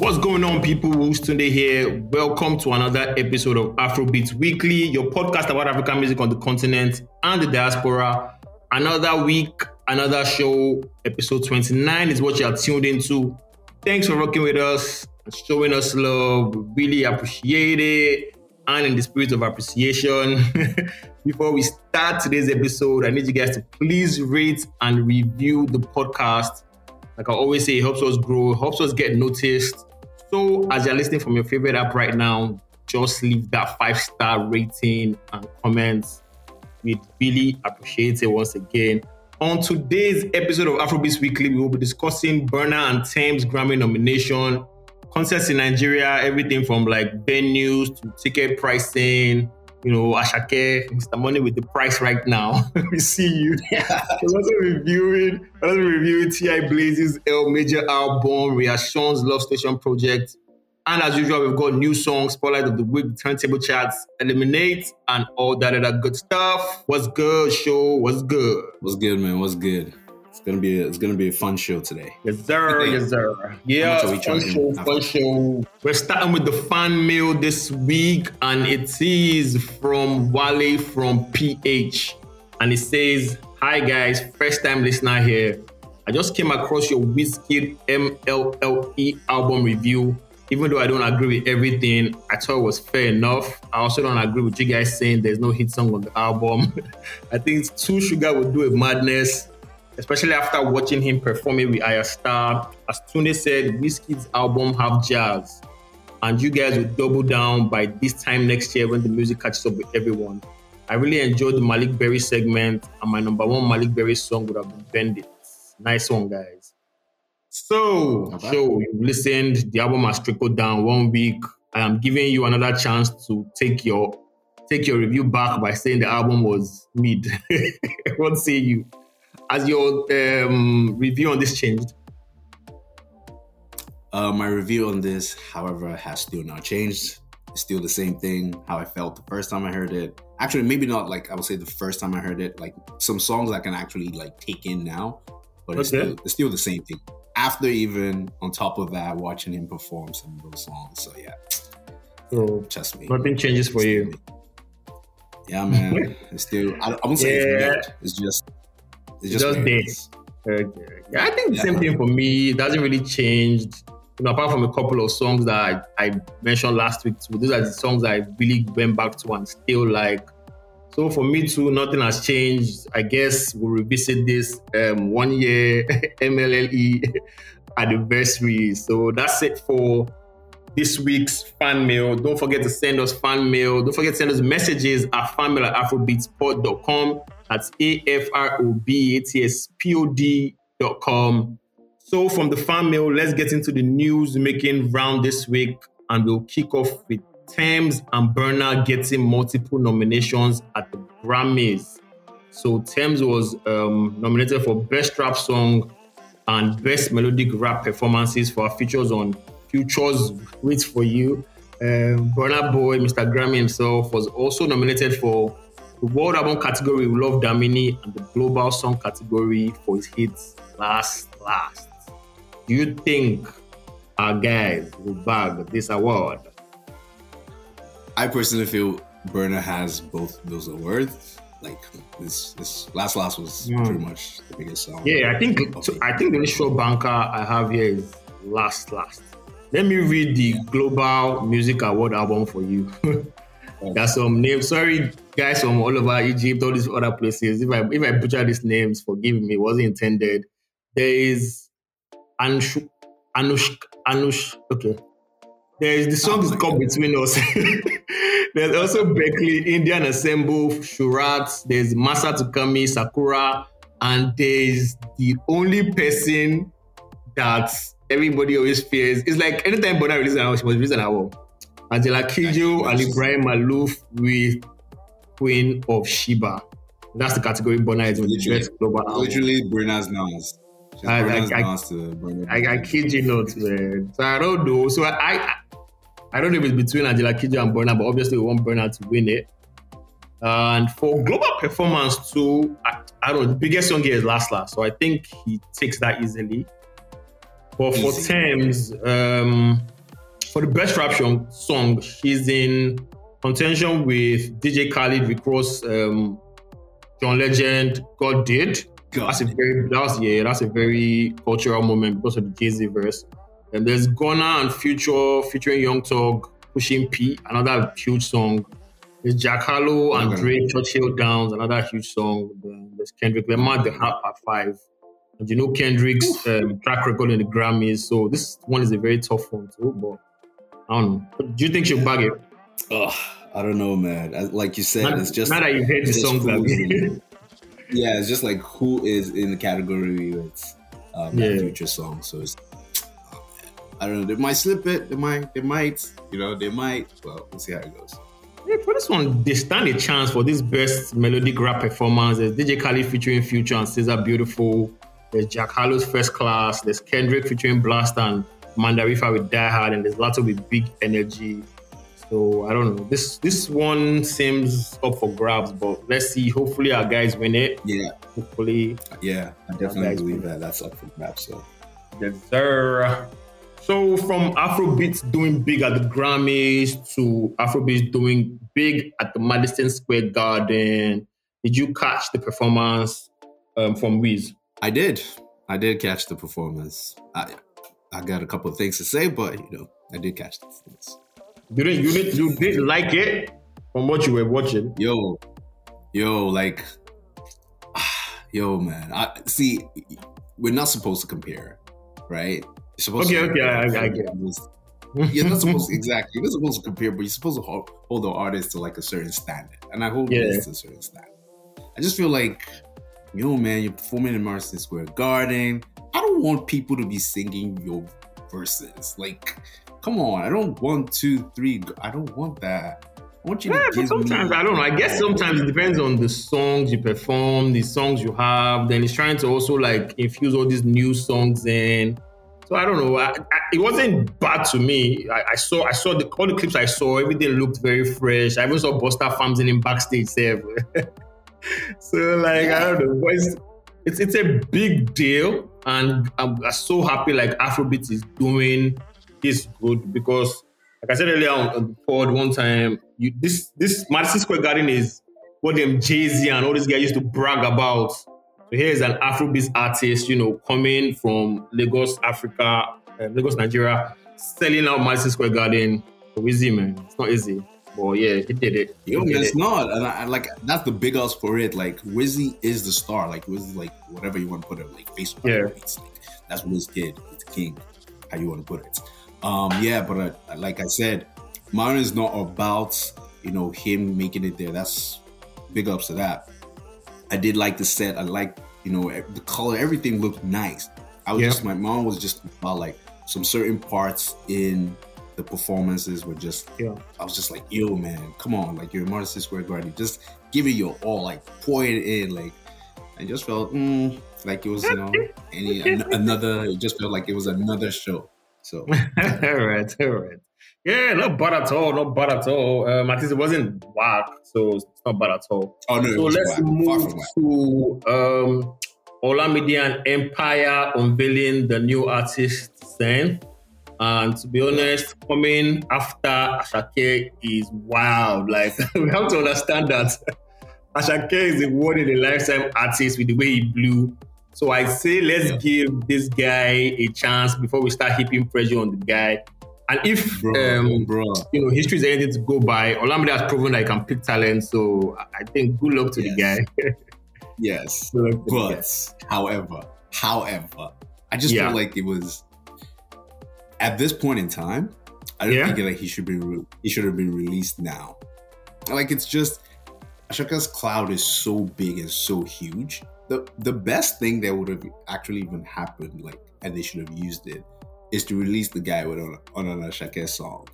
What's going on, people? Who's Tunde here. Welcome to another episode of Afrobeats Weekly, your podcast about African music on the continent and the diaspora. Another week, another show. Episode 29 is what you are tuned into. Thanks for rocking with us and showing us love. We really appreciate it. And in the spirit of appreciation, before we start today's episode, I need you guys to please rate and review the podcast. Like I always say, it helps us grow, helps us get noticed. So, as you're listening from your favorite app right now, just leave that five star rating and comments. We'd really appreciate it once again. On today's episode of Afrobeats Weekly, we will be discussing Burna and Tems Grammy nomination, concerts in Nigeria, everything from like venues to ticket pricing, you know, Asake, Mr. Money with the price right now. we see you. We're also reviewing, we're also reviewing T.I. Blaze's El Major album, Ria Sean's Love Station Project. And as usual, we've got new songs, Spotlight of the Week, Turntable Chats, Eliminate, and all that other good stuff. What's good, show? What's good? What's good, man? What's good? It's gonna be a, it's gonna be a fun show today. Yes, sir. Yes, sir. Yeah, fun show, fun show. We're starting with the fan mail this week, and it is from Wale from PH, and it says, "Hi guys, first time listener here. I just came across your Wizkid MLLE album review. Even though I don't agree with everything, I thought it was fair enough. I also don't agree with you guys saying there's no hit song on the album. I think Two Sugar would do a madness especially after watching him performing with Ayra Starr. As Tunde said, Wizkid's album have jazz, and you guys will double down by this time next year when the music catches up with everyone. I really enjoyed the Malik Berry segment, and my number one Malik Berry song would have been Bend It. Nice one, guys. So, so you've listened, the album has trickled down one week. I am giving you another chance to take your take your review back by saying the album was mid. what say you? Has your um, review on this changed? Uh, my review on this, however, has still not changed. It's still the same thing. How I felt the first time I heard it. Actually, maybe not like I would say the first time I heard it. Like some songs I can actually like take in now, but it's, still, it's still the same thing. After even on top of that, watching him perform some of those songs. So yeah, so trust me, nothing changes for you. Yeah, man. it's still. I, I won't say yeah. it's It's just it's just, just this. Okay. Yeah, I think the yeah. same thing for me. It doesn't really change. You know, apart from a couple of songs that I, I mentioned last week too. Those are the songs I really went back to and still like. So for me too, nothing has changed. I guess we'll revisit this um, one year MLLE anniversary. So that's it for this week's fan mail. Don't forget to send us fan mail. Don't forget to send us messages at fanmail at afrobeatspod.com. That's A F R O B A T S P O D dot com. So, from the fan mail, let's get into the news making round this week, and we'll kick off with Tems and Burna getting multiple nominations at the Grammys. So, Tems was um, nominated for Best Rap Song and Best Melodic Rap Performances for our features on Futures Wait for You. Um, Boy, Mr. Grammy himself, was also nominated for the World Album category with Love Damini and the Global Song category for his hits Last Last. Do you think our guys will bag this award? I personally feel Burna has both those awards. Like this, this last last was mm. pretty much the biggest song. Yeah, I think so I think the initial banker I have here is last last. Let me read the Global Music Award album for you. There's some names. Sorry, guys from all over Egypt, all these other places. If I if I butcher these names, forgive me. It wasn't intended. There is Anush Anush Anush. Okay. There is the song is called Between Us. There's also Berklee, Indian Ensemble, Shurat. There's Masa Takumi, Sakura, and there's the only person that everybody always fears. It's like anytime Burna releases an album, she must release an album. Angela Kidjo, Ali Ibrahim Maalouf with Queen of Sheba. That's the category Burna is with the best global album. Literally Burna's Nas. I, I, I, I, I, kid you not, man. So I don't know. So I, I, I don't know if it's between Angela Kidjo and Burna, but obviously we want Burna to win it. And for global performance too, I, I don't know. The biggest song here is Last Last, so I think he takes that easily. But for Easy. Tems, um, for the best rap song, song, she's in contention with DJ Khaled, Ross, um, John Legend, God Did. God. That's a very that's yeah, that's a very cultural moment because of the Jay Z verse. And there's Gunna and Future featuring Young Thug, Pushing P, another huge song. There's Jack Harlow and Okay. Drake, Churchill Downs, another huge song. There's Kendrick Lamar, The Heart Part Five. And you know Kendrick's um, track record in the Grammys, so this one is a very tough one too. But I don't know. But do you think she'll bag it? Ugh, I don't know, man. As- Like you said, Not, it's just not that you've heard the That yeah, it's just like who is in the category with um, Yeah. future song. So it's oh. I don't know. They might slip it. They might. They might. You know, they might. Well, we'll see how it goes. Yeah, for this one, they stand a chance for this best melodic rap performance. There's DJ Khaled featuring Future and SZA Beautiful. There's Jack Harlow's First Class. There's Kendrick featuring Blxst and Mandarifa with Die Hard. And there's Latto with Big Energy. So I don't know. This this one seems up for grabs, but let's see. Hopefully our guys win it. Yeah, Hopefully yeah. I definitely guys believe win. that. That's up for grabs. So Yes, sir. So from Afrobeats doing big at the Grammys to Afrobeats doing big at the Madison Square Garden, did you catch the performance um, from Wiz? I did. I did catch the performance. I I got a couple of things to say, but you know, I did catch the performance. You didn't, you didn't, you didn't like it from what you were watching. Yo, yo, like, yo, man. I see. We're not supposed to compare, right? You're supposed Okay, to okay, I- I get You're not supposed to, exactly. You're not supposed to compare, but you're supposed to hold, hold the artist to like a certain standard, and I hold Yeah. this to a certain standard. I just feel like, yo, man, you're performing in Madison Square Garden. Don't want people to be singing your verses. Like, come on, I don't want two, three. I don't want that. I want you Yeah, to give sometimes me. I don't know. I guess sometimes it depends on the songs you perform, the songs you have. Then it's trying to also like infuse all these new songs in. So I don't know. I, I, it wasn't bad to me. I, I saw I saw the all the clips I saw. Everything looked very fresh. I even saw Busta Rhymes in him backstage. There. so like I don't know. But it's, it's it's a big deal, and I'm, I'm so happy like Afrobeat is doing this good because like I said earlier on on the pod one time, you this this Madison Square Garden is what them Jay Z and all these guys used to brag about. So here's an Afrobeat artist, you know, coming from Lagos, Africa, uh, Lagos, Nigeria, selling out Madison Square Garden. So easy, man. It's not easy, but yeah, he did it. Yo, did it's it. not. And I, like that's the big ups for it. Like Wizzy is the star. Like Wizzy, like whatever you want to put it, like Facebook. Yeah. Like that's Wiz Kid. It's king. How you want to put it? Um, yeah, but uh, like I said, mine is not about you know him making it there. That's big ups to that. I did like the set. I like you know the color. Everything looked nice. I was Yeah. just my mom was just about like some certain parts in the performances were just Yeah. I was just like, yo, man, come on, like you're Madison Square Garden, just give it your all, like pour it in, like. I just felt mm, like it was, you know, any an- another. It just felt like it was another show. So all right, all right. Yeah, not bad at all. Not bad at all. Um, at least it wasn't whack, so it's not bad at all. oh no, So let's whack, move to um, Olamide and Empire unveiling the new artist then. And to be honest, coming after Asake is wild. Like we have to understand that Asake is the one in a lifetime artist with the way he blew. So I say let's Yeah. give this guy a chance before we start heaping pressure on the guy. And if bro, um, bro. you know, history is anything to go by. Olamide has proven that he can pick talent, so I- think good luck to the guy. Yes, good luck to the guy. but however, however, I just Yeah. felt like it was at this point in time. I don't Yeah. think like he should be re- he should have been released now. Like it's just Ashaka's cloud is so big and so huge. The the best thing that would have actually even happened, like and they should have used it, is to release the guy with on, on an Asake song.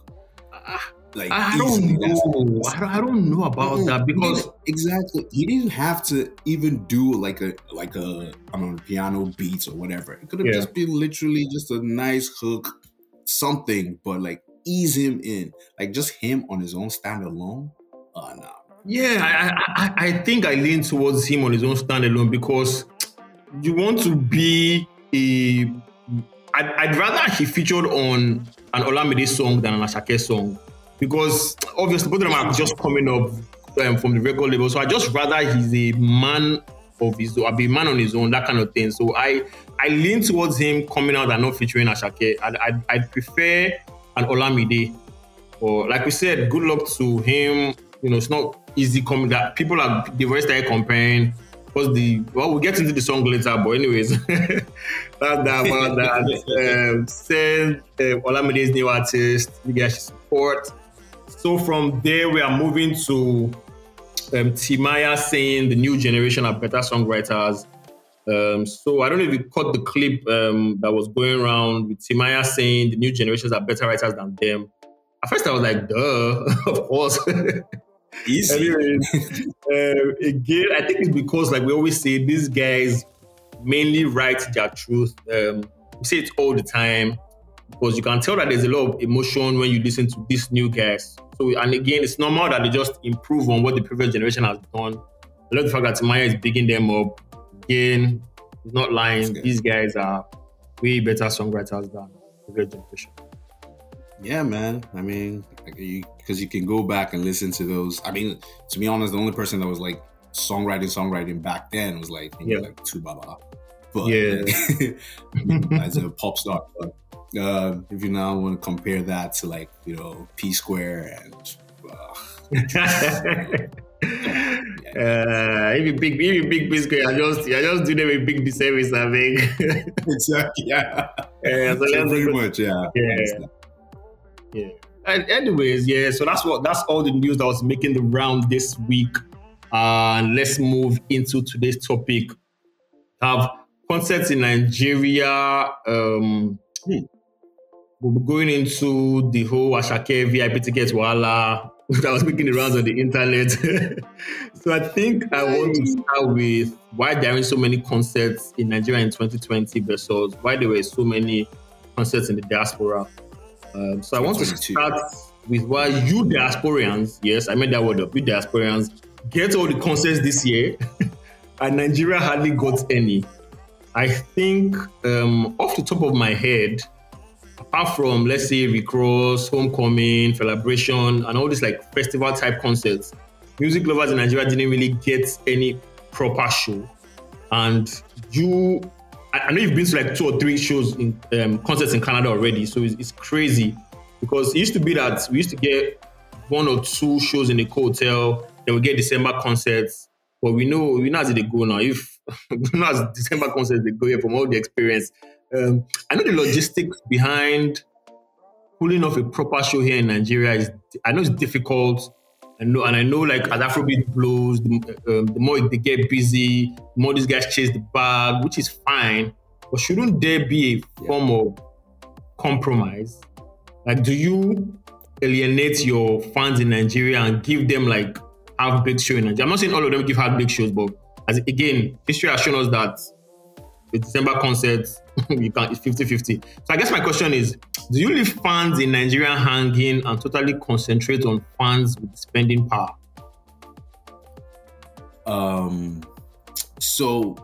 Like I don't know. I don't, I don't know about Mm, that because exactly he didn't have to even do like a like a I don't know piano beats or whatever. It could have Yeah. just been literally just a nice hook, something, but like ease him in, like just him on his own stand alone. Oh no, yeah, I, I, I think I lean towards him on his own standalone because you want to be a I'd, I'd rather he featured on an Olamide song than an Asake song because obviously both of them are just coming up um, from the record label. So I just rather he's a man of his own, be a man on his own, that kind of thing. So I I lean towards him coming out and not featuring Asake. I'd, I'd, I'd prefer an Olamide. Or like we said, good luck to him. You know, it's not easy coming that people are the rest are comparing because the well we'll get into the song later but anyways that's that about that um, send um, Olamide's new artist you guys support so from there we are moving to um, Timaya saying the new generation are better songwriters um, so I don't know if you caught the clip um, that was going around with Timaya saying the new generations are better writers than them. At first, I was like, "Duh, of course." Easy. Anyways, uh, again, I think it's because, like we always say, these guys mainly write their truth. Um, we say it all the time because you can tell that there's a lot of emotion when you listen to these new guys. So, and again, it's normal that they just improve on what the previous generation has done. I love the fact that Timaya is bigging them up. Again, he's not lying. These guys are way better songwriters than the previous generation. Yeah, man. I mean, because you, you can go back and listen to those. I mean, to be honest, the only person that was like songwriting, songwriting back then was like yeah. like Baba. But yeah, as a pop star. But uh, if you now want to compare that to like you know P Square and. Uh, uh, if you big, if you big biscuit, I just, I just do them a big disservice. I think. exactly. Yeah. Yeah. So, so pretty much. Yeah. Yeah. Yeah. And anyways, yeah. So that's what that's all the news that was making the round this week. And uh, let's move into today's topic. Have concerts in Nigeria. Um, hmm. We'll be going into the whole Asake VIP tickets wala that was making the rounds on the internet. so I think I want to start with why there aren't so many concerts in Nigeria in 2020 versus why there were so many concerts in the diaspora. Um, so I want to start with why you diasporians, yes, I made that word up, you diasporians, get all the concerts this year, and Nigeria hardly got any. I think um, off the top of my head, apart from let's say Recross, Homecoming, Celebration, and all these like festival type concerts, music lovers in Nigeria didn't really get any proper show. And you I, know you've been to like two or three shows in um, concerts in Canada already, so it's, it's, crazy because it used to be that we used to get one or two shows in the hotel, then we get December concerts. But we know we know as they go now. If we as December concerts they go here from all the experience. Um, I know the logistics behind pulling off a proper show here in Nigeria is I know it's difficult. I know, and I know, like as Afrobeat blows, the, um, the more they get busy, the more these guys chase the bag, which is fine. But shouldn't there be a form of compromise? Like, do you alienate your fans in Nigeria and give them like half big show in Nigeria? I'm not saying all of them give half big shows, but as again, history has shown us that the December concerts, you can it's 50-50. So I guess my question is, do you leave fans in Nigeria hanging and totally concentrate on fans with spending power? Um so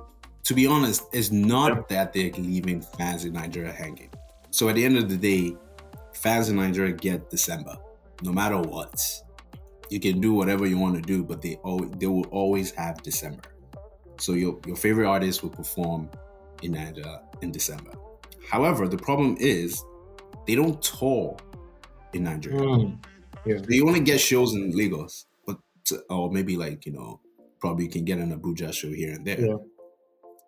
to be honest, it's not that they're leaving fans in Nigeria hanging. So at the end of the day, fans in Nigeria get December, no matter what. You can do whatever you want to do, but they always, they will always have December. So your your favorite artist will perform in Nigeria in December. However, the problem is they don't tour in Nigeria. Mm, yeah. They only get shows in Lagos, but or maybe like you know probably you can get an Abuja show here and there. Yeah.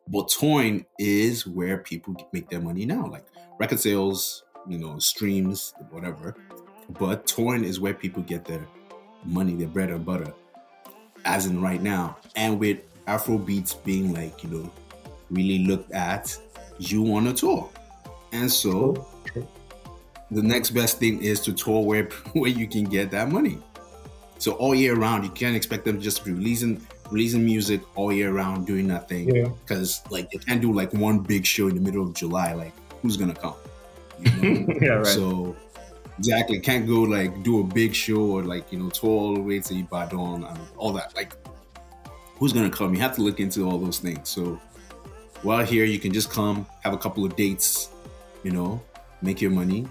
But touring is where people make their money now, like record sales, you know, streams, whatever. But touring is where people get their money, their bread and butter, as in right now. And with Afro beats being like, you know, really looked at, you want a tour. And so the next best thing is to tour where, where you can get that money. So all year round, you can't expect them just to be releasing releasing music all year round, doing nothing. Because yeah. like they can't do like one big show in the middle of July. Like who's gonna come? You know? yeah, right. So exactly, can't go like do a big show or like you know tour all the way to Ibadan and all that. Like who's gonna come? You have to look into all those things. So while here, you can just come, have a couple of dates, you know, make your money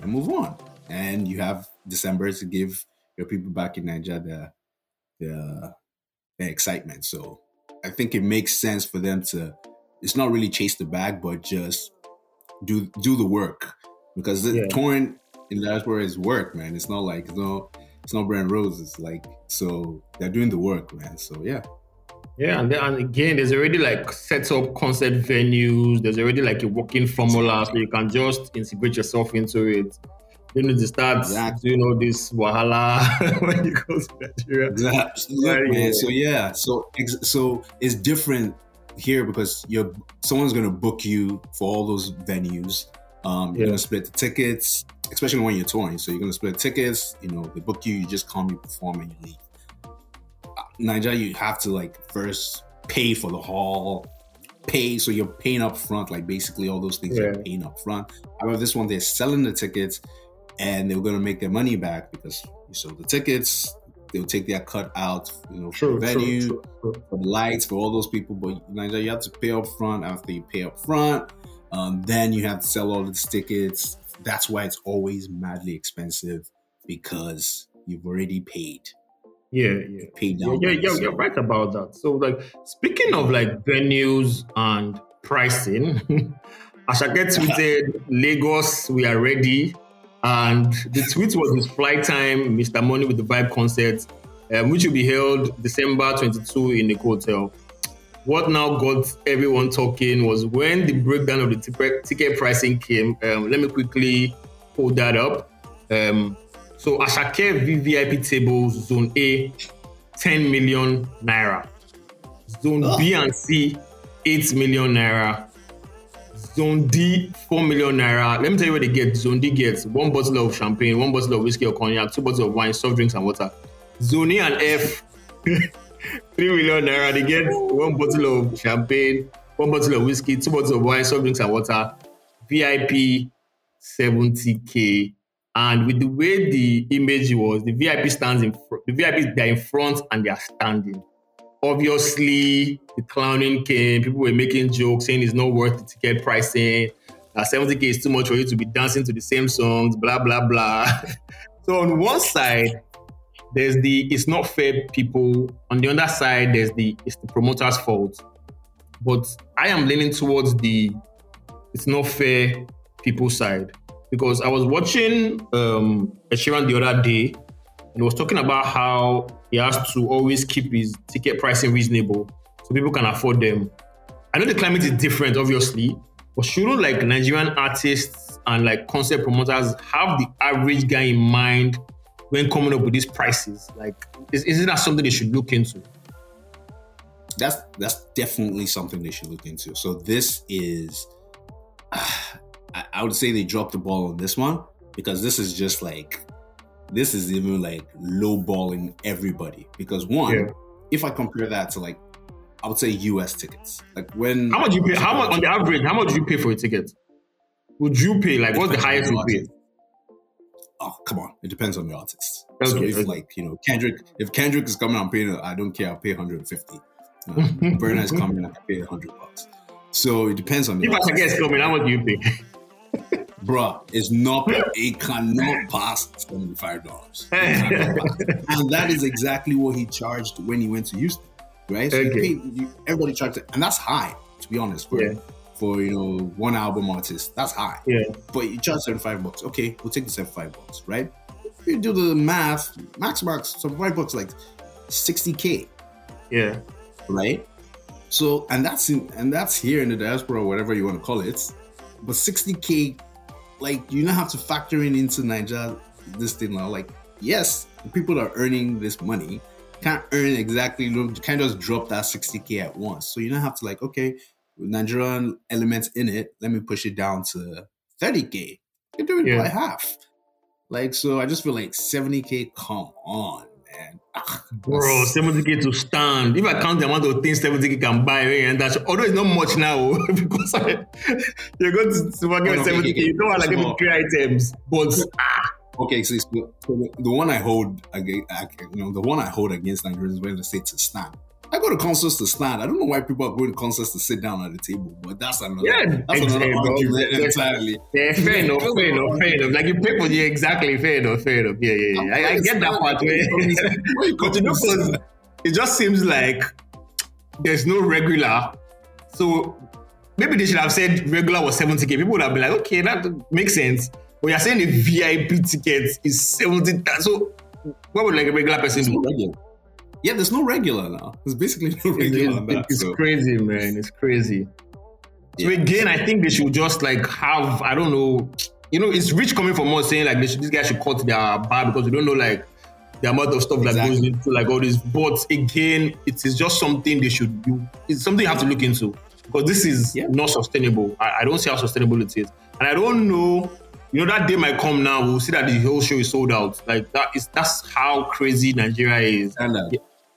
and move on. And you have December to give your people back in Nigeria the the, the excitement. So I think it makes sense for them to it's not really chase the bag, but just do do the work. Because the Yeah. touring in diaspora is work, man. It's not like it's no it's not brand roses. Like so they're doing the work, man. So yeah. Yeah, and then and again, there's already like set up concert venues. There's already like a working formula, so you can just integrate yourself into it. You need to start Exactly. doing all this wahala when you go to Nigeria. Exactly. Right, man. yeah. So yeah, so ex- so it's different here because you're someone's gonna book you for all those venues. Um, you're Yeah. gonna split the tickets, especially when you're touring. So you're gonna split tickets. You know, they book you. You just come, you perform, and you leave. Nigeria, you have to like first pay for the hall, pay. So you're paying up front, like basically all those things you're paying up front. However, this one they're selling the tickets, and they're gonna make their money back because you sold the tickets. They'll take their cut out, you know, for True, the venue, true, true, for the lights, for all those people. But Nigeria, you have to pay up front. After you pay up front, um, then you have to sell all the tickets. That's why it's always madly expensive because you've already paid. Yeah, yeah. Down. yeah, yeah, you're right about that. So, like, speaking of like venues and pricing, Asake tweeted, Lagos, we are ready. And the tweet was his flight time, Mr. Money with the Vibe concert, um, which will be held December 22 in the hotel. What now got everyone talking was when the breakdown of the ticket ticket pricing came. Um, let me quickly pull that up. Um, so Asake VVIP tables, zone A, 10 million naira. Zone B oh. and C, 8 million naira. Zone D, 4 million naira. Let me tell you what they get. Zone D gets one bottle of champagne, one bottle of whiskey or cognac, two bottles of wine, soft drinks, and water. Zone E and F, 3 million naira. They get one bottle of champagne, one bottle of whiskey, two bottles of wine, soft drinks, and water. VIP, 70k. And with the way the image was, the VIP stands in fr- the VIP they're in front and they are standing. Obviously, the clowning came. People were making jokes saying it's not worth the ticket pricing. That 70k is too much for you to be dancing to the same songs. Blah blah blah. so on one side, there's the it's not fair people. On the other side, there's the it's the promoter's fault. But I am leaning towards the it's not fair people side because I was watching um Sheeran the other day and was talking about how he has to always keep his ticket pricing reasonable so people can afford them. I know the climate is different, obviously, but shouldn't like Nigerian artists and like concert promoters have the average guy in mind when coming up with these prices? Like, is, isn't that something they should look into? that's that's definitely something they should look into. So this is, I, I would say they dropped the ball on this one because this is just like, this is even like low balling everybody. Because one, Yeah. if I compare that to like, I would say U.S. tickets. Like when How much you pay? How much on the average? How much do you pay for a ticket? Would you pay? Like, what's the highest you pay? Oh come on! It depends on the artist. Okay, so if okay. like you know Kendrick, if Kendrick is coming, I'm paying. I don't care. I'll pay 150. You know, Burna is coming, I can pay 100 bucks. So it depends on the If I artist. guess coming, how much do you pay? Bruh, it's not it cannot pass seventy five dollars, and that is exactly what he charged when he went to Houston, right? So Okay. you, everybody charged it, and that's high to be honest for Yeah. for you know one album artist. That's high, yeah, but you charge seventy five bucks. Okay, we'll take the seventy five bucks, right? If you do the math, max max seventy five bucks like sixty k, yeah, right? So and that's in and that's here in the diaspora, whatever you want to call it. But 60k, like you now have to factor in into Nigeria this thing now. Like, yes, people are earning this money, can't earn exactly you can't just drop that 60k at once. So you now have to like, okay, with Nigerian elements in it, let me push it down to 30k. You're doing it Yeah. by half. Like, so I just feel like 70k, come on, man. Bro, seventy k to stand. If I count the amount of things seventy k can buy, eh, and that's although it's not much now because I, you're going to supermarket with 70k, okay. You don't want like maybe three items, but Okay, so, so the, the one I hold against, you know, the one I hold against Nigeria is when they say to stand. I go to concerts to stand. I don't know why people are going to concerts to sit down at the table, but that's another Yeah, that's another exactly, bro. argument Yeah. entirely. Yeah, fair enough, fair enough, fair enough. Like you pay for the exactly fair enough, fair enough. Yeah, yeah, yeah. I, I get that part. Where you Where, come- where you but you know, come from? 'cause it just seems like there's no regular. So maybe they should have said regular was 70k. People would have been like, okay, that makes sense. But you're saying the VIP ticket is 70. So what would like a regular person do? Yeah, there's no regular now. There's basically no regular on that. it's so. crazy, man. It's crazy. So Yeah. again, I think they should just like have I don't know, you know, it's rich coming from us saying like should, these guys should cut their bar because we don't know like the amount of stuff that goes into like all this. But again, it is just something they should do. It's something you have to look into because this is Yeah. not sustainable. I, I don't see how sustainable it is, and I don't know. You know that day might come now. We'll see that the whole show is sold out. Like that is that's how crazy Nigeria is. And,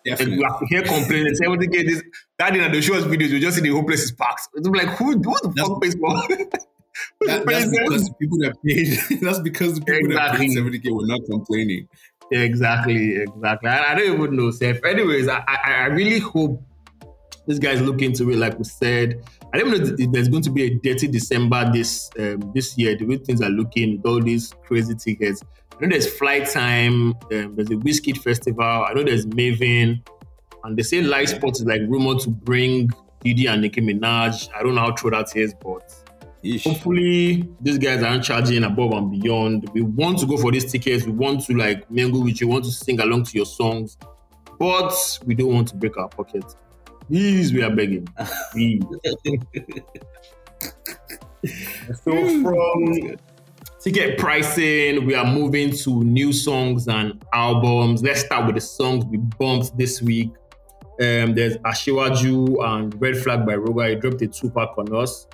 And definitely. you have to hear complaining. 70k this that day that they show us videos, you just see the whole place is packed. It's like who what the That's- fuck pays for? That, that's because the people that paid. that's because the people Exactly. that paid 70k were not complaining. Exactly, exactly. I, I don't even know, Seth. Anyways, I, I, I really hope these guys look into it. Like we said, I don't know if there's going to be a dirty December this um, this year. The way things are looking with all these crazy tickets. I know there's flight time. Um, there's a whiskey festival. I know there's Maven, and they say Light Sport is like rumored to bring Diddy and Nicki Minaj. I don't know how true that is, but Yeesh. hopefully these guys aren't charging above and beyond. We want to go for these tickets. We want to like mingle with you. We want to sing along to your songs, but we don't want to break our pockets. Please, we are begging. Please. so from ticket pricing, we are moving to new songs and albums. Let's start with the songs we bumped this week. Um, there's Ashiwaju and Red Flag by Ruger. He dropped a two-pack on us.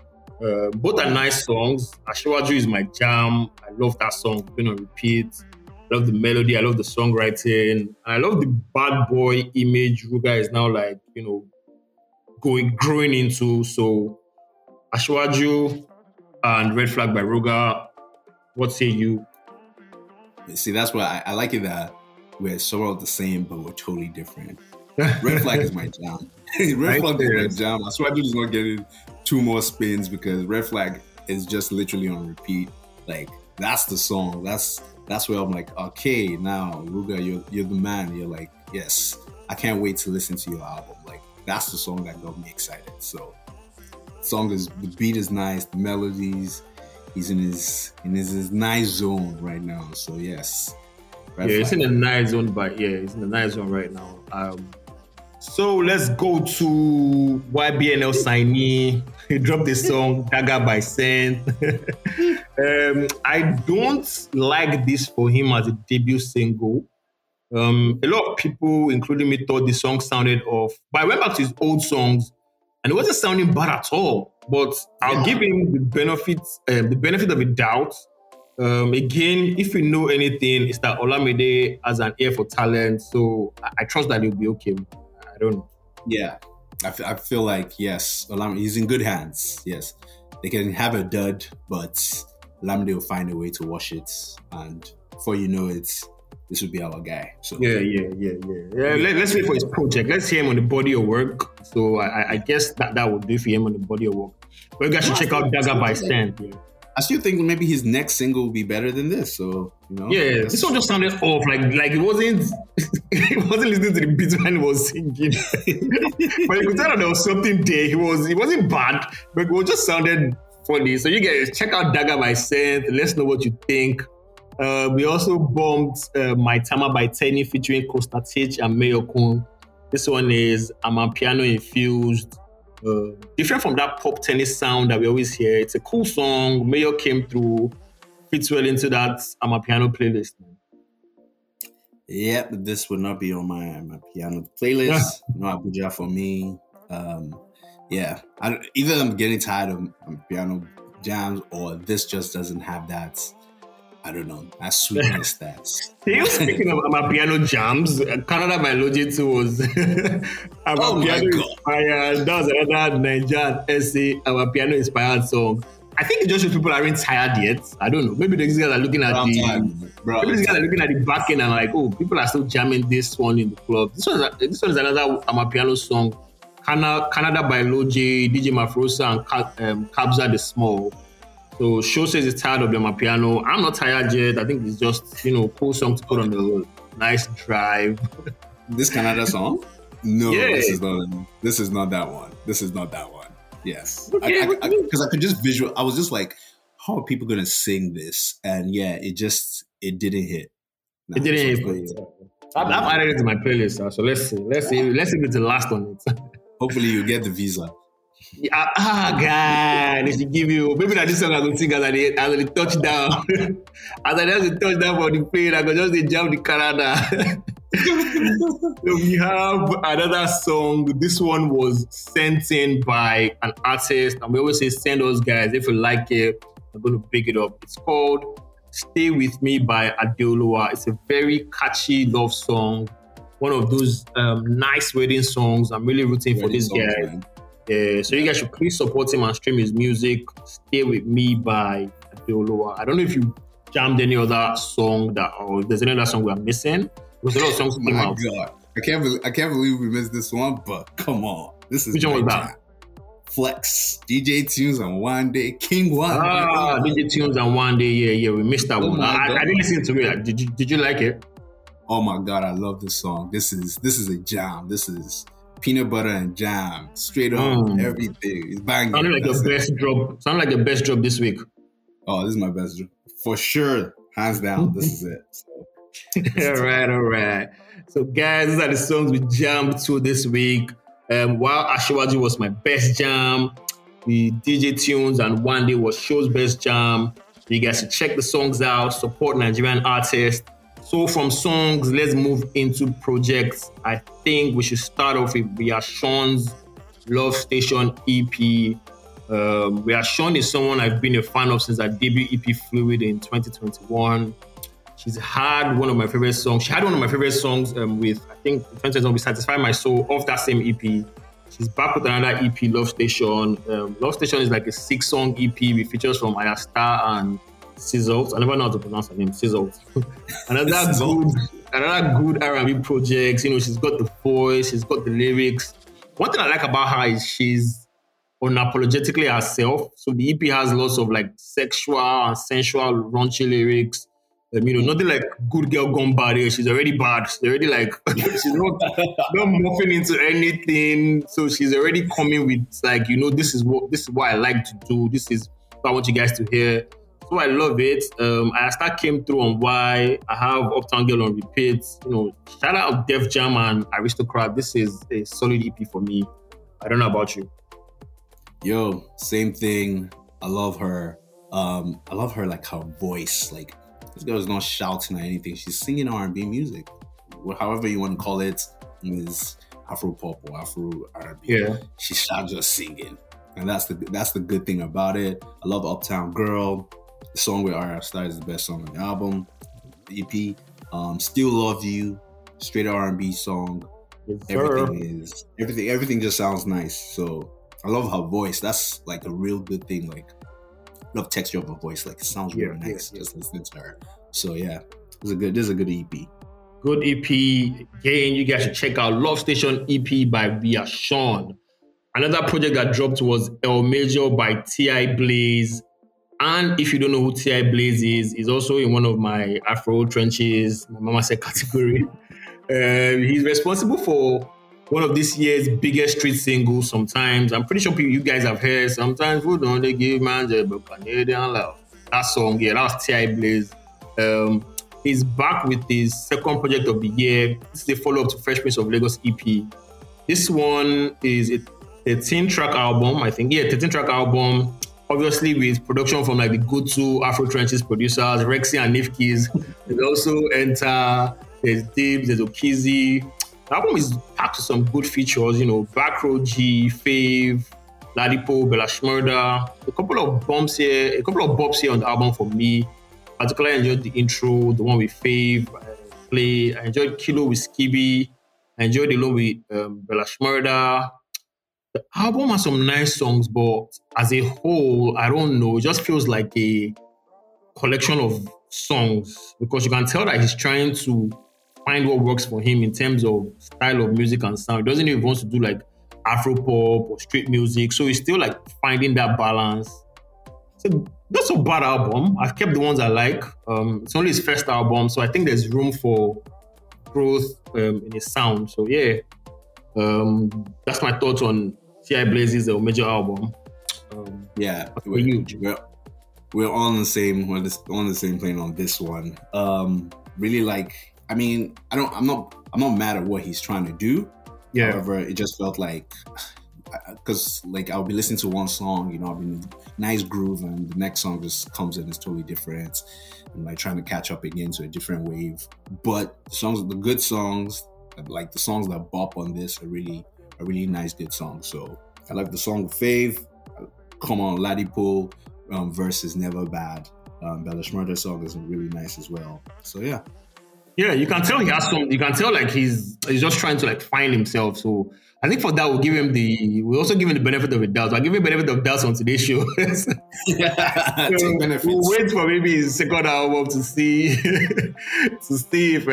Uh, both are nice songs. Ashiwaju is my jam. I love that song. It's been on repeat. I love the melody. I love the songwriting. I love the bad boy image Ruger is now like, you know, going growing into. So Ashiwaju and Red Flag by Ruger. What say you? See, that's why I, I like it that we're sort of the same, but we're totally different. Red flag is my jam. Red Right flag there. is my jam. I swear I just not getting two more spins because red flag is just literally on repeat. Like that's the song. That's that's where I'm like, okay, now Ruger, you're you're the man. You're like, yes, I can't wait to listen to your album. Like that's the song that got me excited. So song is the beat is nice, the melodies. He's in his in his, his nice zone right now. So yes. Red yeah, it's in a nice zone, but yeah, it's in a nice zone right now. Um, so let's go to YBNL signee. He dropped the song Dagger by Saint. um, I don't like this for him as a debut single. Um, a lot of people, including me, thought the song sounded off. But I went back to his old songs, and it wasn't sounding bad at all. But I'll Yeah. give him the benefit, um, the benefit of a doubt. Um, again, if you know anything, it's that Olamide has an ear for talent, so I, I trust that he'll be okay. I don't know. Yeah, I feel like yes, Olamide he's in good hands. Yes, they can have a dud, but Lamde will find a way to wash it, and before you know it, this will be our guy. So Yeah, yeah, yeah, yeah. yeah let, us wait for his project. Let's hear him on the body of work. So I, I- guess that, that would do for him on the body of work. But you guys should check out Dagger by Saint. Yeah. I still think maybe his next single will be better than this. So you know, Yeah, this one just sounded off. Like like it wasn't it wasn't listening to the beat when he was singing. but you could tell that there was something there. He was it wasn't bad, but it just sounded funny. So you guys check out Dagger by Saint. Let's know what you think. Uh, we also bumped uh, My Tama by Teni featuring Costa Titch and Mayorkun. This one is Amapiano infused. Uh, different from that pop tennis sound that we always hear. It's a cool song. Mayo came through, fits well into that Amapiano playlist. Yep, this would not be on my my piano playlist. no Abuja for me. Um, yeah, I, either I'm getting tired of piano jams, or this just doesn't have that. I don't know that sweetness. That's You know, speaking of my piano jams, uh, Canada by Logic 2 was our Oh my piano God. inspired. That was another Nigerian essay, our piano inspired song. I think it just shows people aren't tired yet. I don't know. Maybe these guys are looking at I'm the bro. maybe these guys are looking at the back end and like, oh, people are still jamming this one in the club. This one, this one is another Amapiano song, Canada, Canada by Loj, DJ Maphorisa, and um, Kabza De Small. So Show says he's tired of the Amapiano. I'm not tired yet. I think it's just you know cool song to put on the road. Nice drive. This Canada song? No, Yeah. this is not. This is not that one. This is not that one. Yes, Okay, because what I, I, 'cause I could just visual. I was just like, how are people gonna sing this? And yeah, it just it didn't hit. It didn't hit. I've, I've added it to my playlist. So let's see. Let's see. Let's see if it's the last one. Hopefully, you get the visa. Yeah, ah, God, they should give you. Maybe that this song I could sing as a as a touchdown. as I just a touchdown for the plane, I could just dey jump the Canada. so we have another song. This one was sent in by an artist, and we always say send us guys if you like it. I'm going to pick it up. It's called "Stay with Me" by Adeoluwa. It's a very catchy love song. One of those um, nice wedding songs. I'm really rooting for this guy. man. Yeah, so you guys should please support him and stream his music. Stay with me by Adeoluwa. I don't know if you jammed any other song that or there's any other song we're missing. Because a lot of songs Oh came my out. god, I can't believe I can't believe we missed this one. But come on, this is Which one was that? jam. Flex, DJ Tunez on one day, King One. Ah, DJ Tunez and one day, yeah, yeah, we missed that Oh one. I, I didn't listen to it. Did you did you like it? Oh my god, I love this song. This is this is a jam. This is peanut butter and jam, straight on Mm. everything. It's banging. Sounded like That's the it. best drop. Sounded like the best drop this week. Oh, this is my best dr- for sure, hands down. this is it. So, all right, all right. So, guys, these are the songs we jammed to this week. Um, while Ashiwaju was my best jam, the DJ Tunez and One Day was Show's best jam. You guys should check the songs out, support Nigerian artists. So, from songs, let's move into projects. I think we should start off with Ria Sean's Love Station EP. Um, Ria Sean is someone I've been a fan of since her debut EP Fluid in 2021. She's had one of my favorite songs. She had one of my favorite songs um, with, I think, 2021 with Satisfy My Soul off that same EP. She's back with another EP, Love Station. Um, Love Station is like a six song EP with features from Ayra Starr and Sizzles. I never know how to pronounce her name, Sizzles. another Sizzles. good, another good R&B project. You know, she's got the voice, she's got the lyrics. One thing I like about her is she's unapologetically herself. So the EP has lots of like sexual and sensual, raunchy lyrics. Um, you know, nothing like good girl gone bad. She's already bad. She's already like she's not not morphing into anything. So she's already coming with like, you know, this is what this is what I like to do. This is what I want you guys to hear. So I love it. Um, I start came through on why I have Uptown Girl on repeat. You know, shout out Def Jam and Aristocrat. This is a solid EP for me. I don't know about you. yo, same thing. I love her. Um, I love her like her voice. Like this girl's not shouting or anything. She's singing R and B music, however you want to call it. Is Afro pop or Afro R and B. Yeah. she's not just singing, and that's the that's the good thing about it. I love Uptown Girl. The song with R. Star is the best song on the album, EP. Um, Still Love You, straight R and B song. Yes, sir. Everything is everything. Everything just sounds nice. So I love her voice. That's like a real good thing. Like love texture of her voice. Like it sounds Yeah, really nice yeah. just listening to her. So yeah, this is a good. This is a good EP. Good EP. Again, you guys should check out Love Station EP by Ria Sean. Another project that dropped was El Major by T.I. Blaze. And if you don't know who T.I. Blaze is, he's also in one of my Afro trenches, my mama said category. Uh, he's responsible for one of this year's biggest street singles sometimes. I'm pretty sure people, you guys have heard sometimes who don't they give man the Canadian love. That song, yeah, that was T.I. Blaze. Um, he's back with his second project of the year. This is a follow-up to Fresh Prince of Lagos EP. This one is a 13 track album, I think. Yeah, 13 track album. Obviously, with production from like the go-to Afro Trenches producers, Rexxie and Niphkeys. There's also Enter, there's Dibs, there's Okizi. The album is packed with some good features, you know, Backrow G, Fave, Ladipo, Bella Shmurda. A couple of bumps here, a couple of bops here on the album for me. Particularly enjoyed the intro, the one with Fave, uh, play. I enjoyed Kilo with Skiibii. I enjoyed the one with um, Bella Shmurda. The album has some nice songs, but as a whole, I don't know. It just feels like a collection of songs because you can tell that he's trying to find what works for him in terms of style of music and sound. He doesn't even want to do like Afro pop or street music. So he's still like finding that balance. So that's a bad album. I've kept the ones I like. Um, it's only his first album, so I think there's room for growth um, in his sound. So yeah, um, that's my thoughts on T.I. Blaze's uh, major album. Um, yeah, we're, huge. We're, we're on the same we're on the same plane on this one. Um, really like. I mean, I don't. I'm not. I'm not mad at what he's trying to do. Yeah. However, it just felt like because like I'll be listening to one song, you know, I'll be nice groove, and the next song just comes in, it's totally different. I'm like trying to catch up again to a different wave. But the songs, the good songs, like the songs that bop on this, are really, are really nice, good song. So I like the song Fave, Come on, Ladipoe, um, versus Never Bad. Um, Bella Shmurda song is really nice as well. So yeah. Yeah, you can tell he has some. You can tell like he's he's just trying to like find himself. So I think for that we'll give him the we also give him the benefit of the doubt. I'll give him benefit of doubt on today's show. yeah, so we'll wait for maybe his second album to see to see if uh,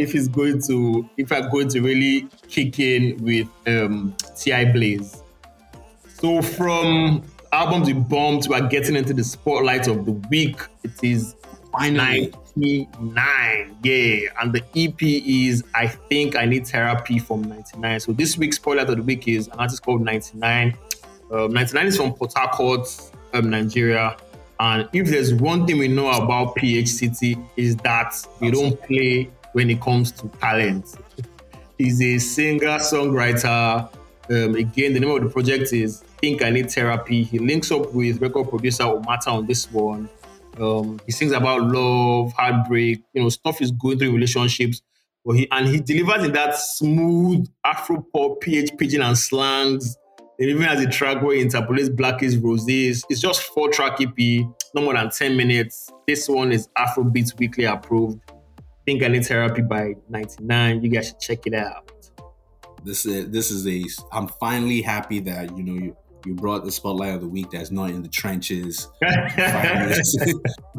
if he's going to if I'm going to really kick in with um, T.I. Blaze. So from albums we bombed, we are getting into the spotlight of the week. It is Finally. 99. Yeah. And the EP is I Think I Need Therapy from 99. So this week's spoiler of the week is an artist called 99. Um, 99 is from Port Harcourt, um, Nigeria. And if there's one thing we know about PHCT is that we don't play when it comes to talent. He's a singer, songwriter. Um, again, the name of the project is Think I Need Therapy. He links up with record producer Omata on this one. Um, he sings about love, heartbreak, you know, stuff is going through relationships. But he and he delivers in that smooth Afro pop, PH pidgin and slangs. And even as a track where he interpolates Blackies Roses. It's just four track EP, no more than 10 minutes. This one is Afro Beats Weekly approved. Think I Need Therapy by 99. You guys should check it out. This is this is a I'm finally happy that you know you you brought the spotlight of the week that's not in the trenches. finally,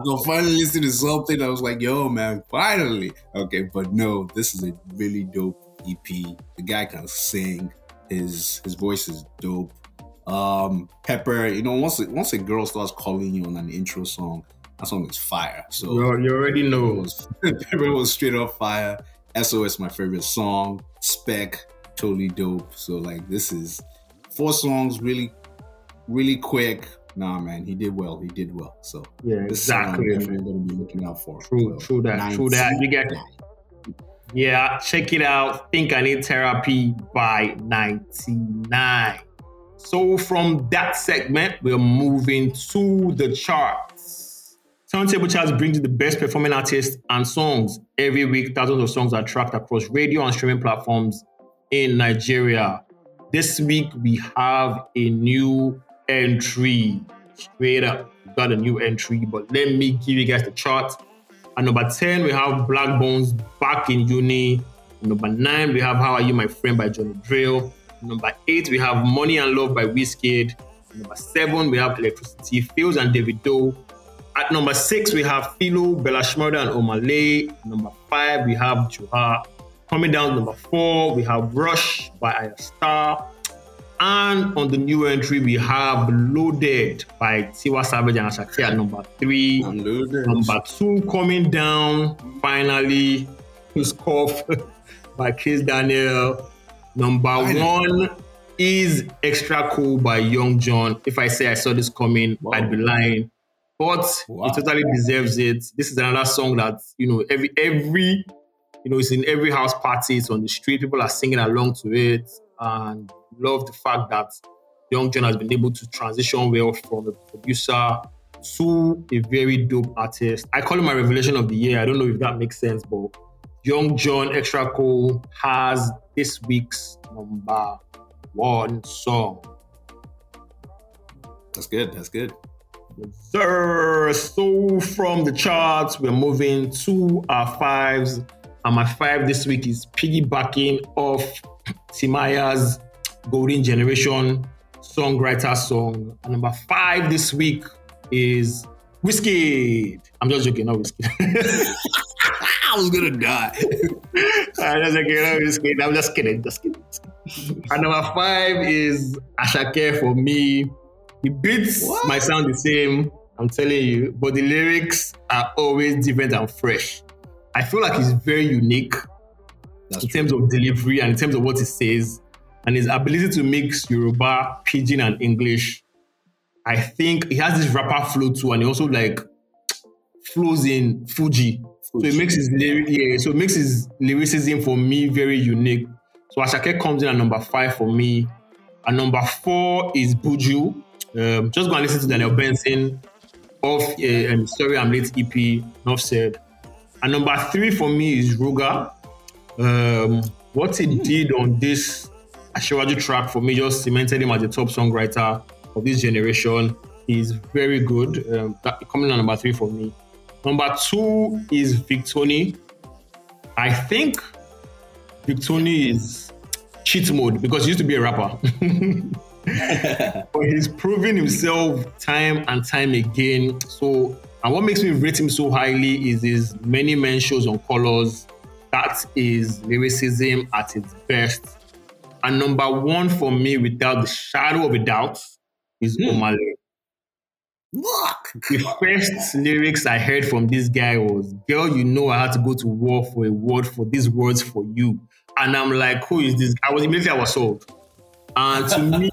so finally listen to something. I was like, yo, man, finally. Okay, but no, this is a really dope EP. The guy can sing. His his voice is dope. Um, Pepper, you know, once a, once a girl starts calling you on an intro song, that song is fire. So you already know. Was, Pepper was straight up fire. SOS my favorite song. Spec totally dope. So like this is four songs really, really quick. Nah, man, he did well. He did well. So yeah, exactly. I'm definitely going to be looking out for. True, so, true that, true that. You get. Yeah, check it out. Think I need therapy by 99. So from that segment, we're moving to the charts. Turntable Charts brings you the best performing artists and songs. Every week, thousands of songs are tracked across radio and streaming platforms in Nigeria. This week we have a new entry. Straight up, got a new entry, but let me give you guys the chart. At number 10, we have Blaqbonez back in uni. At number 9, we have How Are You My Friend by Johnny Drille. At number 8, we have Money and Love by Wizkid. Number 7, we have Electricity Pheelz and Davido. At number 6, we have Philo, Bella and Omah Lay. At number 5, we have Joha Coming down number four, we have Rush by Ayra Starr. And on the new entry, we have Loaded by Tiwa Savage and Asake at number three. Number two coming down, finally, who's Cough by Kizz Daniel. Number one is Extra Cool by Young Jonn. If I say I saw this coming, wow. I'd be lying. But wow. it totally deserves it. This is another song that, you know, every every you know, it's in every house party, it's on the street, people are singing along to it. And love the fact that Young Jonn has been able to transition well from a producer to a very dope artist. I call him my revelation of the year. I don't know if that makes sense, but Young Jonn Extra Cool has this week's number one song. That's good. That's good. sir. So from the charts, we're moving to our fives. And my five this week is piggybacking off Timaya's Golden Generation songwriter song. And number five this week is Whiskey. I'm just joking, not Whiskey. I was gonna die. I'm just joking, not Whiskey. I'm just kidding, just kidding. And number five is Asake for me. The beats What? might sound the same, I'm telling you, but the lyrics are always different and fresh. I feel like he's very unique That's in true. terms of delivery and in terms of what he says and his ability to mix Yoruba, Pidgin, and English. I think he has this rapper flow too, and he also like flows in Fuji. So it makes his lyric, yeah, so it makes his lyricism for me very unique. So Asake comes in at number five for me. And number four is Buju. Um, just go and listen to Daniel Benson of uh, um, Sorry I'm Late EP, enough said. And number three for me is Ruger. Um, what he did on this Ashiwaju track for me just cemented him as the top songwriter of this generation. He's very good. Um, that, coming on number three for me. Number two is Victony. I think Victony is cheat mode because he used to be a rapper. but he's proven himself time and time again. So, and what makes me rate him so highly is his many men shows on colors. That is lyricism at its best. And number one for me, without the shadow of a doubt, is Hmm. Omah Lay. Look. The first lyrics I heard from this guy was, Girl, you know I had to go to war for a word for these words for you. And I'm like, Who is this? I was immediately I was sold. And to me,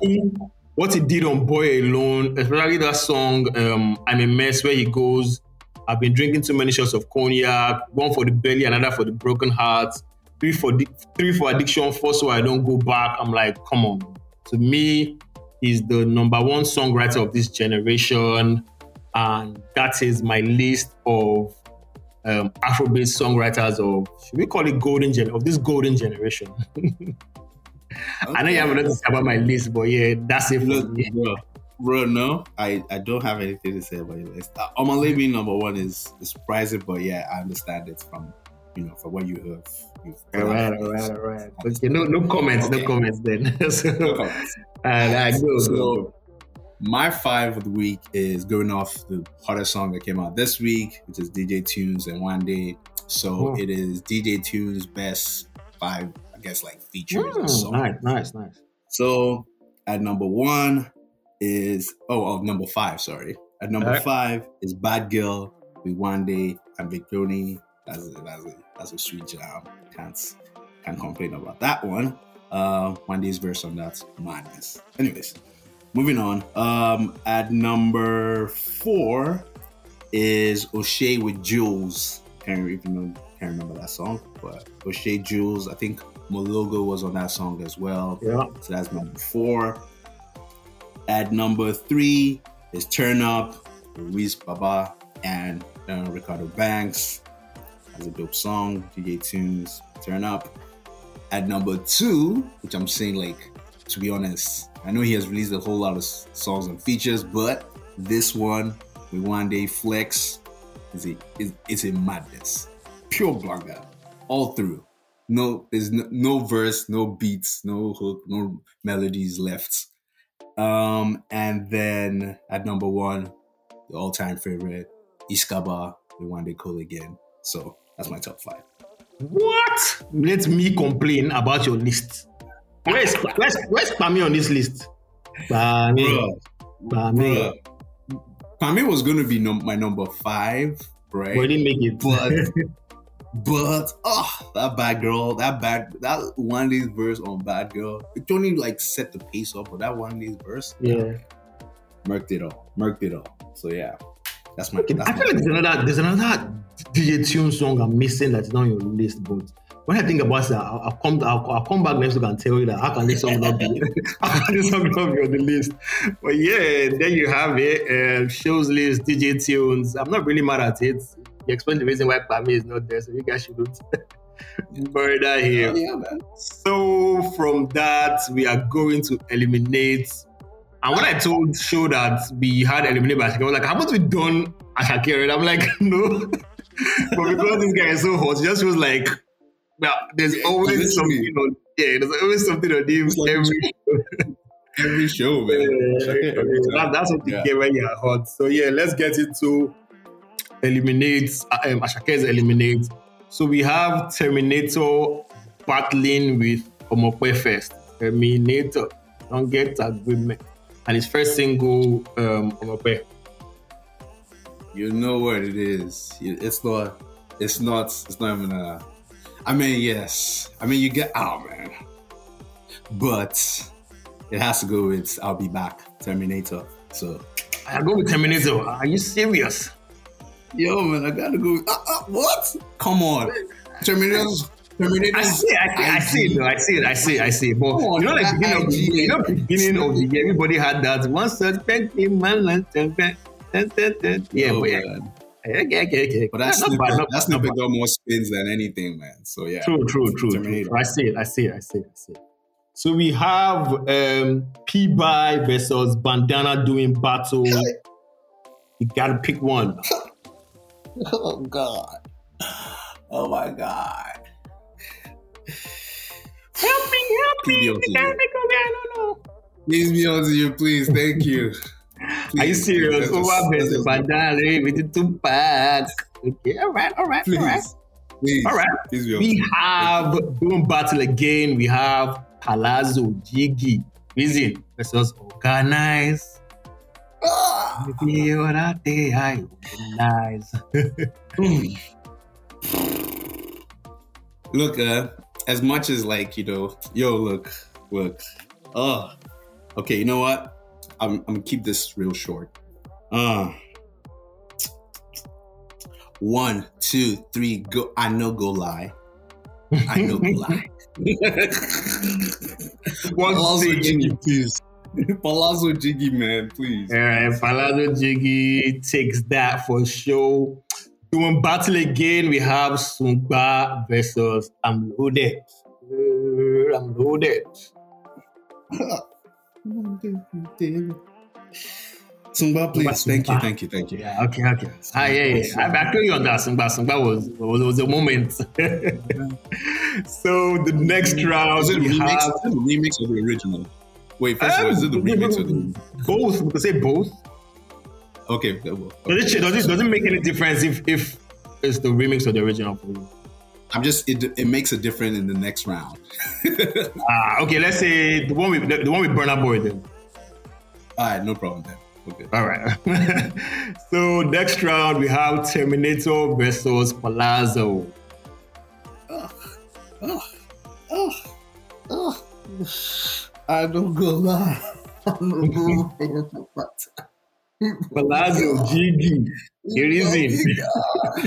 what he did on Boy Alone, especially that song, um, I'm a mess, where he goes, I've been drinking too many shots of cognac, one for the belly, another for the broken heart, three for di- three for addiction, four so I don't go back. I'm like, come on. To me, he's the number one songwriter of this generation, and that is my list of um, Afrobeat songwriters of should we call it golden gen of this golden generation. I know you have a lot to say about my list, but yeah, that's it for Look, me. bro, bro, no, I, I don't have anything to say about your list. Uh, Omah Lay being number one is, is surprising, but yeah, I understand it from you know from what you have. You've All right, all right, all right. Okay, no, no comments, no comments then. so, No comments. and I go, So, go. my five of the week is going off the hottest song that came out this week, which is DJ Tunez and One Day. So Oh. it is DJ Tunez' best five, guess, like features Mm, song. nice, nice, nice. So at number one is oh, oh number five, sorry. At number Alright. five is Bad Girl with One and Victony. That's a, that's a that's a sweet jam. Can't can't complain about that one. Uh, Day's verse on that madness. Anyways, moving on. Um, at number four is O'Shea with Jules. Can't even know, can't remember that song, but O'Shea Jules. I think Mologo was on that song as well. Yeah. So that's number four. At number three is Turn Up, Luis Baba and uh, Reekado Banks. That's a dope song. DJ Tunez, Turn Up. At number two, which I'm saying, like, to be honest, I know he has released a whole lot of songs and features, but this one, with One Day Flex, is a, is, is a madness. Pure blanga. All through. No, there's no, no verse, no beats, no hook, no melodies left. Um, and then at number one, the all-time favorite, Iskaba, we Wande Coal again. So that's my top five. What? Let me complain about your list. Where's where's where's Pami on this list? Pami, Pami. Pami was gonna be num- my number five, right? We didn't make it. But but oh that bad girl, that bad that one day's verse on Bad Girl. It only like set the pace up, but that one day's verse, yeah. murked it all. Murked it all. So yeah. That's my that's I my feel like there's another there's another DJ Tune song I'm missing that's not on your list, but when I think about it, I'll, I'll come I'll, I'll come back next week and tell you that how can this song not be how can this song not be on the list? But yeah, there you have it. Uh, shows list, DJ Tunez. I'm not really mad at it. You explained the reason why Pami is not there, so you guys shouldn't murder him. yeah. So from that, we are going to eliminate. And when I told Show that we had eliminated I was like, haven't we done Asake? And I'm like, no. but because this guy is so hot, it just feels like well, there's Yeah, always something on yeah, there's always something on him like- every Every show, man. that, that's what you Yeah. get when you're hot. So yeah, let's get into eliminate um, Asake's eliminate. So we have Terminator battling with Omo Ope first. Terminator don't get agreement, and his first single um, Omo Ope. You know what it is. It's not. It's not. It's not even a. I mean, yes. I mean, you get. Oh man. But it has to go with "I'll Be Back" Terminator. So, I go with Terminator. Are you serious? yo, man, I gotta go. With, uh, uh, what? Come on, Terminator's. Terminator's. I see, I, I see it, though. I see it, I see it, I see it. But Come on, you know, like beginning of the year, you know, beginning of the year, everybody had that one suspect in yeah, Oh, but yeah, man. Okay, okay, okay. But that not snippet, bad, not that bad, not got more spins than anything, man. So yeah. True, true, true, true, I see it, I see it, I see it, I see it. So we have um, P by versus Bandana doing battle. You gotta pick one. Oh God. Oh my God. Help me, help me. on You to gotta you. pick one. I don't know. Please be on to you, please. Thank you. Are you serious? please, let's Over just- let's versus just- Bandana with the two pack. Okay, all right, all right, all right. Please. Please. All right. Please. We have doing battle again. We have Palazzo Jiggy Reason versus Organize. Ah! Maybe what I think I organize. Look, uh, as much as like, you know, yo, look, look. Oh. Okay, you know what? I'm I'm gonna keep this real short. Uh one, two, three, go. I know go lie. I know go lie. One Palazzo thing. Jiggy, please. Palazzo Jiggy, man, please. All right, Palazzo Jiggy takes that for sure. Doing battle again, we have Sungba versus I'm loaded. Uh, I'm loaded. Sungba, please. Sungba, Thank you, thank you, thank you. Yeah, okay, okay. Ah, yeah, yeah. I, I feel you on that. Sungba, Sungba was, was, was a moment. so the next round, Is it we remix? have Is it a remix or the original? Wait, first of all, is it the remix or the both. We could say both. Okay, okay, Does it, does it does it make any difference if if it's the remix or the original for you? I'm just it, it makes a difference in the next round. Ah, okay. Let's say the one with the, the one with Burna Boy then. All right, no problem then. Okay. All right. so next round we have Terminator versus Palazzo. Oh, oh, oh. I don't go lie. Palazzo, Gigi, the reason.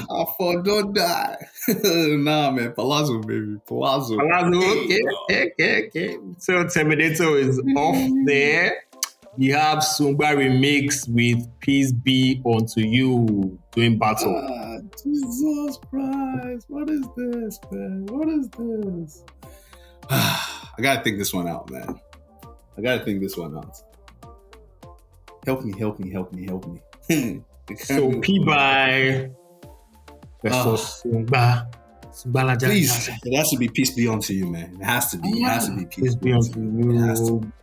I for don't die. nah, man, Palazzo, baby, Palazzo. Palazzo, okay, okay, okay, okay. So Terminator is off there. We have Sungba remix with Peace Be Unto You doing battle. Ah, Jesus Christ! What is this, man? What is this? I gotta think this one out, man. I gotta think this one out. Help me, help me, help me, help me. It can't So be- P by versus ah, Sungba. Sungba la please, it has to be peace be unto you, man. It has to be. It has to be peace Peace be unto It has to you.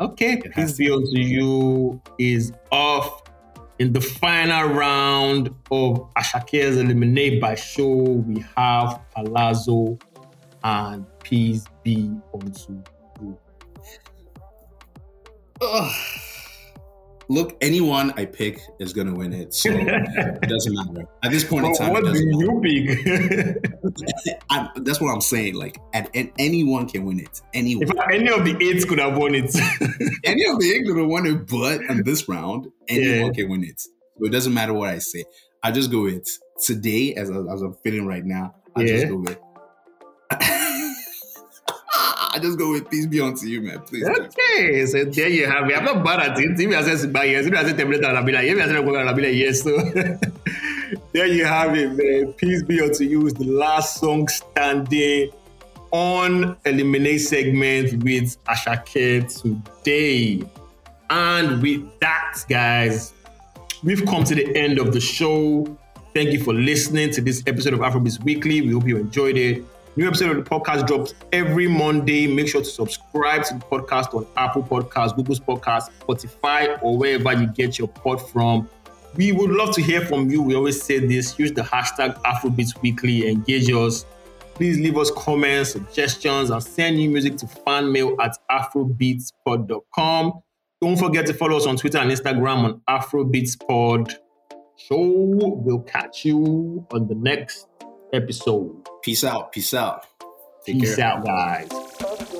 Okay, It peace be unto you is off in the final round of Asake's Eliminate by Show. We have Palazzo and Peace be unto you. Ugh. Look, anyone I pick is gonna win it, so it doesn't matter. At this point in time, what it do you pick? That's what I'm saying. Like, at, and anyone can win it. Anyone. if any of the eight could have won it, any of the England will win it, but in this round, anyone Yeah. can win it. So it doesn't matter what I say. I just go with today, as, as I'm feeling right now. I just go with. I just go with peace be unto you, man. Please. okay, so there you have it. I'm not bad at it. If I Sungba, yes. If I Terminator, I'll be like, if I say I'll be like, yes. So there you have it, man. Peace be unto you is the last song standing on Eliminate segment with Asake today. And with that, guys, we've come to the end of the show. Thank you for listening to this episode of Afrobeats Weekly. We hope you enjoyed it. New episode of the podcast drops every Monday. Make sure to subscribe to the podcast on Apple Podcasts, Google's Podcast, Spotify, or wherever you get your pod from. We would love to hear from you. We always say this. Use the hashtag Afrobeats Weekly. Engage us. Please leave us comments, suggestions, and send new music to fanmail at afrobeatspod.com. Don't forget to follow us on Twitter and Instagram on Afrobeatspod. Show. We'll catch you on the next episode. Peace out. Peace out. Take peace care. out, guys.